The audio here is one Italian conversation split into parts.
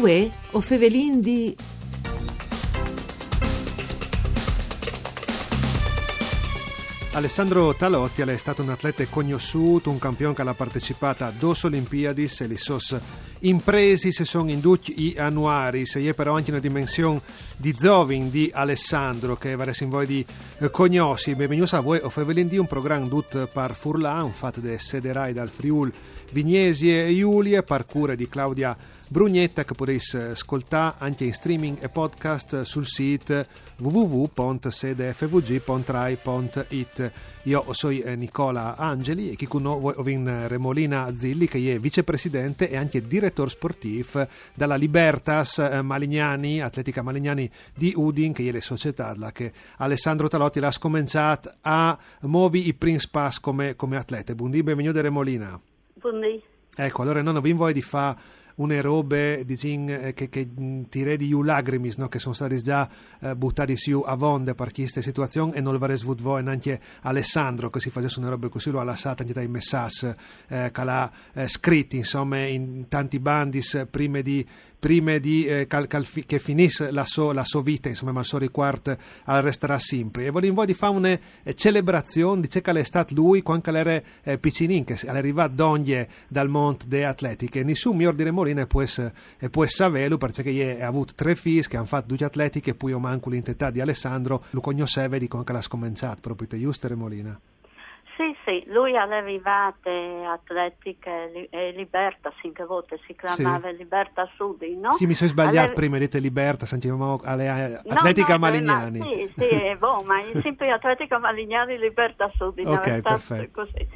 Uè, o fevelin di... Alessandro Talotti è stato un atleta conosciuto, un campione che ha partecipato a dos Olimpiadi e li sos impresi se sono indutti i annuari, se è però anche una dimensione di Zovin di Alessandro che varesse in voi di eh, cognosci. Benvenuti a voi, o fevelin di un programma tutto par Furlan, fatto da Sederai dal Friul Vignesi e Iulie, parcure di Claudia Brugnetta che potete ascoltare anche in streaming e podcast sul sito www.sedefvg.rai.it. Io sono eh, Nicola Angeli e chi con noi è Remolina Zilli che è vicepresidente e anche direttore sportivo della Libertas eh, Malignani, Atletica Malignani di Udin che è la società che Alessandro Talotti l'ha scominciato a muovi i Prince Pass come, come atlete. Buondì, benvenuto Remolina. Buondì. Ecco, allora non vi voglio di fare une robe diciamo, che, che tire di you lagrimis no? che sono stati già eh, buttati su a vonde per queste situazioni e non lo avuto voi anche Alessandro che si facesse una roba così lo ha lasciato anche dai messaggi eh, che l'ha eh, scritti insomma in tanti bandis prima di prima di, eh, cal, cal, che finisse la sua so vita, insomma, ma il suo riguardo resterà sempre. E volevo di fare una eh, celebrazione, dice che è stato lui quando era eh, piccinin, che è arrivato d'ogni dal monte delle atletiche. Nessun mio ordine Molina può, può saperlo, perché ha avuto tre figli che hanno fatto due atletiche, e poi ho manco l'intentà di Alessandro, lo conosceva di quando l'ha scominciato, proprio te, giusto Remolina? Sì, lui alle arrivate atletiche e Libertas in che volte si chiamava sì. Libertas Sudi, no? Sì, mi sono sbagliato alle... prima, dite Libertas, sentiamo alle Atletica no, no, Malignani. Ma, sì, sì, boh, ma sempre Atletica Malignani Libertas Sudi, ok, perfetto. Così.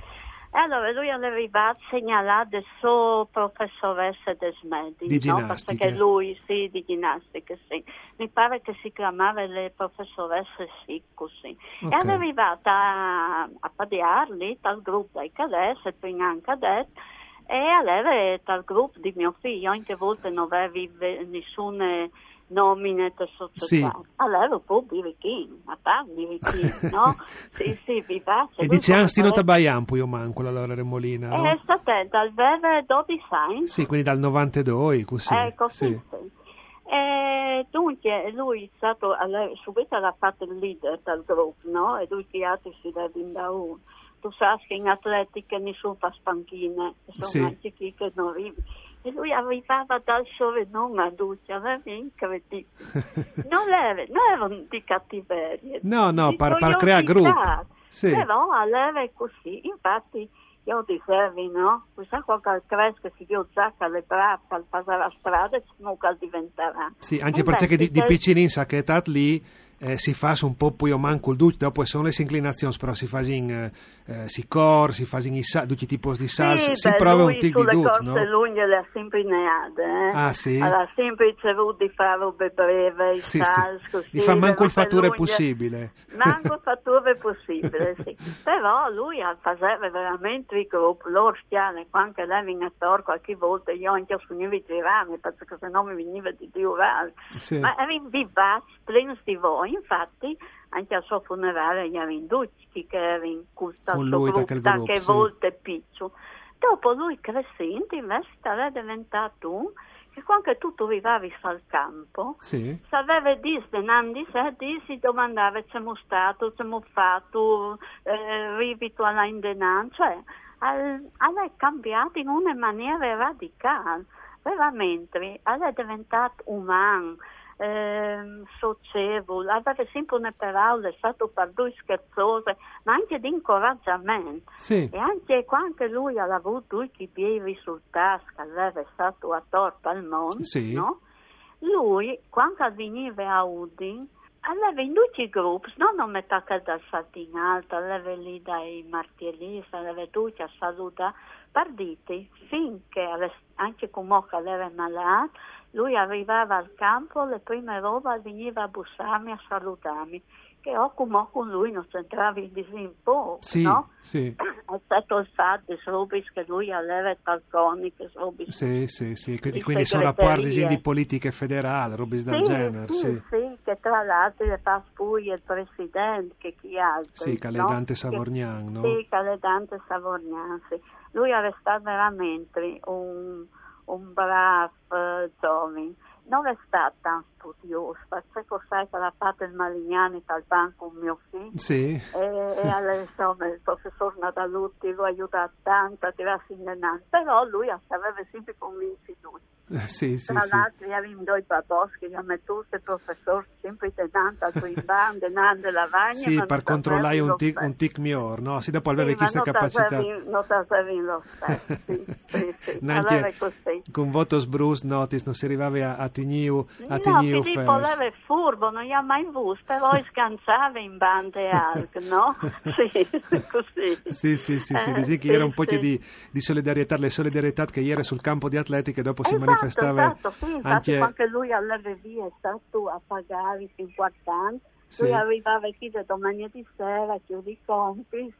E allora lui aveva a segnalare il suo professoressa di smedi, di no? perché lui sì, di ginnastica, sì. Mi pare che si chiamava le professoresse sì, così. Okay. E è arrivata a, a padiarli dal gruppo dei cadetti, e poi anche cadetti, e aveva dal gruppo di mio figlio, anche volte non aveva nessuna nomine da società. Sì. Allora può dire chi, ma parli chi, no? sì, sì, vivace. E dice Anstino Tabaian, poi io manco la Laura Remolina, no? È stata dal vero 12 anni. Sì, quindi dal 92, così. Ecco, sì. sì. E dunque lui è stato, subito ha fatto il leader del gruppo, no? E tutti gli altri si devono da uno tu sai che in atletica nessuno fa spanchine, sono sì. anche chi che non arrivi e lui arrivava dal sole non a luce, aveva incredibile. Non, era, non erano di cattiveria. No, no, per, per creare gruppo. Sì. Però allora così, infatti io dicevo, no? Questa qualche cresce si io zacca le braccia al passare la strada e non diventerà. Sì, anche perché di, di piccinin sa che è lì eh, si fa un po' poi o manco il duce, dopo sono le inclinazioni, però si fa in eh, eh, si cor, si fa in sa, tutti i tipi di salsa, sì, si beh, prova un tic di duce, no? Lunghe le ha sempre neade, eh? Ah, sì? Ha sempre ricevuto di fare robe breve, i sì, salsa, sì. così. Di manco il fattore possibile. Manco il fattore possibile, sì. Però lui faceva veramente il gruppo, loro stiane, quando lei viene a tor qualche volta, io anche finivo di girarmi, perché se no mi veniva di giurare. Sì. Ma era in vivace, pleno di voi, infatti anche al suo funerale gli Avinducci che era in custa Con lui, gruppo, da che sì. volte piccio. Dopo lui crescente invece è diventato un che quando tu arrivavi al campo, sì. sapeva dire, Nandi di si domandava se siamo stato, se siamo fatto, eh, rivito alla indenanza, cioè ha cambiato in una maniera radicale, veramente, è diventato umano eh, socievole, aveva sempre una parola, è stato per lui scherzoso, ma anche di incoraggiamento. Sì. E anche quando lui ha avuto tutti i bei risultati che aveva stato a torto al mondo, sì. no? lui, quando veniva a Udin, aveva in tutti i gruppi, non a metà che da Alto, aveva lì dai martiristi, aveva tutti a salutare, partiti, finché anche come aveva malato, lui arrivava al campo, le prime robe veniva a bussarmi, a salutarmi, che come con lui non c'entrava in disimpo, sì, no? Sì. Stato il fatto, robis che lui aveva talconiche, robis. Sì, sì, sì, quindi, quindi sono rapporti di politiche federali, robis sì, del genere, sì. Sì, sì, che tra l'altro le fa poi il presidente, che chi altro. Sì, Caledante no? Savorgnan, no? Sì, Caledante Savorgnan, sì. Lui stato veramente un un bravo era giovane non è stata studiosa, perché sai che l'ha fatto il Malignani dal banco mio figlio sì. e, e alle, insomma, il professor Nadalutti lo ha aiutato tanto a tirarsi in denaro, però lui aveva sempre convinto lui. Eh, sì, sì, Tra sì. l'altro avevamo due baboschi che hanno tutti il professor sempre denaro al Tuimban, denaro della Vagna. Sì, per controllare un tic, un tic miglior, no? Sì, dopo aveva sì, questa capacità. Non sapevi lo stesso, sì, sì, sì. Allora così. con voto sbrus notis non si arrivava a, a Tigniu, a No, Tigniu Filippo Fest. leva è furbo, non gli ha mai visto, però scansava in bande alte, no? Sì, così. Sì, sì, sì, sì, Eh, dici che sì, era un po' di, di solidarietà, le solidarietà che ieri sul campo di atletica dopo si Esatto, esatto, sì, infatti anche... anche lui all'RV è stato a pagare i 50 anni, Sì. lui arrivava qui da domani di sera, chiudi i compiti,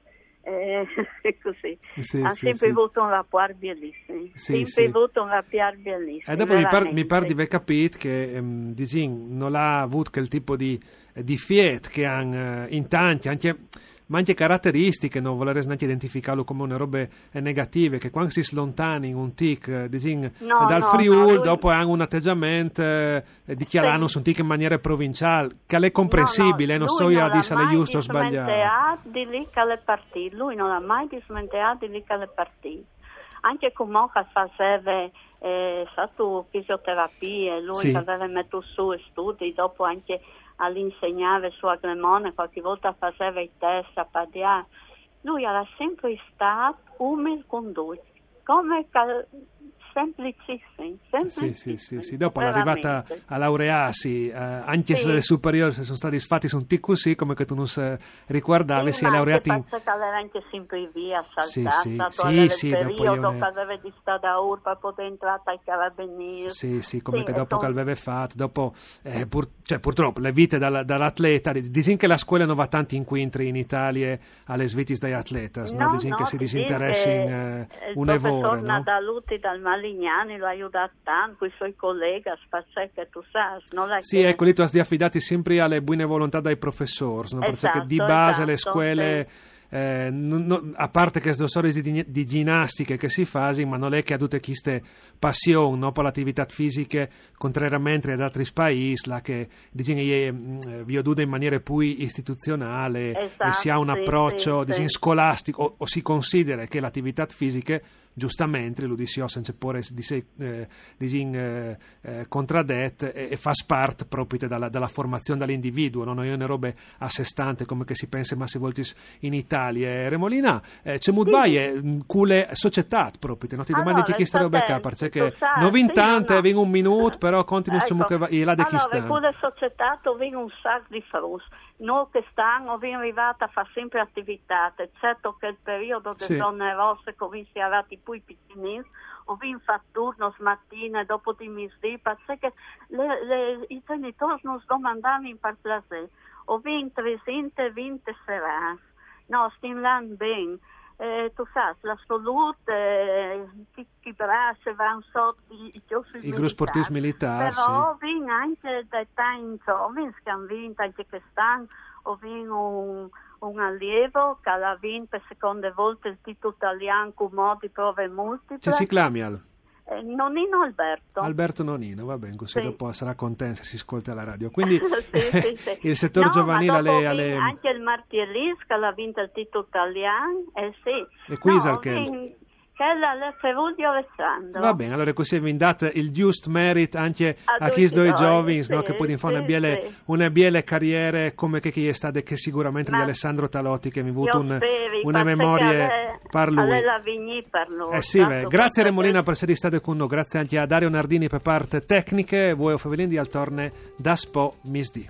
eh, e così. Sì, ha sì, sempre sì. avuto un rapporto bellissimo, sempre avuto un rapporto bellissimo. E dopo mi par, mi veramente. par di aver capito che ehm, dicin, non ha avuto quel tipo di, di fiet che hanno in tanti, anche, ma anche caratteristiche, non voler neanche identificarlo come una robe eh, negative, che quando si slontani in un tic eh, dicin, No, dal no, Friul, no, dopo hanno un atteggiamento eh, di chiaranno un tic in maniera provinciale, che è comprensibile, No, no, non so io a dire se è mai giusto o sbagliato. di lì che le partite, lui non ha mai dismentato di lì che le partite. Anche comunque faceva eh, stato fisioterapia, lui Sì. aveva messo su studi, dopo anche all'insegnare su a Cremone, qualche volta faceva i test a padiare. Lui era sempre stato umile con lui, come cal- semplicissimo, Sì, sì, sì, sì. Dopo l'arrivata a laurearsi, eh, anche se le superiori sono stati sfatti su un così, come che tu non ricordavi, si è ma laureato in... anche sempre via saltata, sì, sì, sì, periodo io ne- che aveva di stare da urba per poter entrare ai carabinieri. Sì, sì, come che dopo che aveva fatto, dopo, eh, pur- cioè, purtroppo le vite dalla- dall'atleta, dicono che la scuola non va tanto incontri in Italia alle svitis dagli atletas, no? Dicono che si disinteressi in eh, un evore, no? Nadaluti dal Malignani lo ha aiutato tanto, i suoi colleghi, spazio che tu sai, Sì, che... ecco, lì tu hai affidati sempre alle buone volontà dai professori, no? perché Esatto, di base le esatto, scuole, eh, non- non- a parte che sono storie di, di ginnastiche che si fanno, ma non è che ha tutte queste passioni no? per l'attività fisica, contrariamente ad altri paesi, là che che eh, vi in maniera più istituzionale Esatto, e si ha un sì, approccio sì, diciamo, sì. scolastico o, o si considera che l'attività fisica giustamente lo dice senza porre di sé eh, diciamo, eh, eh, contraddette e, e fa parte proprio dalla, dalla formazione dell'individuo non è una roba a sé stante come che si pensa ma si voltis in Italia Eh, Remolina eh, c'è Mudbaie cule società proprio no? ti domandi Allora, chi sta roba qua perché non vin sì, no, un minuto però continui Ecco, va e là di chi allora, sta con le società vengono un sacco di frus. Noi che stanno, abbiamo arrivato a fare sempre attività, certo che il periodo Sì. delle donne rosse, come si è arrivati poi piccolini, abbiamo fatto turno smattina e dopo di misdì, perché le- le- i genitori non si domandavano in particolare, abbiamo 320 serate, no, stiamo là bene. Eh, tu sai, la salute, eh, chi, chi braccia vanno sotto i, i, I gruppi sportivi militari però vinc anche dai tanti giovani che hanno vinto anche quest'anno, ho vinto un, un allievo che ha vinto per seconda volta il titolo italiano con modi prove multiple. ci si clami al Eh, Nonino Alberto. Alberto Nonino, va bene, così Sì. dopo sarà contento se si ascolta la radio. Quindi Sì, sì, il settore No, giovanile alle, alle- anche il Martielis che ha vinto il titolo italiano, eh sì. E qui no, Salchel. Che è la Ferruglio Alessandro. Va bene, allora così vi date il giusto merit anche A a chi due giovani, sì, no, che poi fare una sì, biele, sì. una biele carriera come che chi è stato che sicuramente Ma- di Alessandro Talotti che mi ha avuto un- speri, una memoria alle- per lui. alle per lui. Eh sì, beh, grazie Remolina per essere state con noi, grazie anche a Dario Nardini per parte tecniche, voi o Favelindi al torne da Spo Misdi.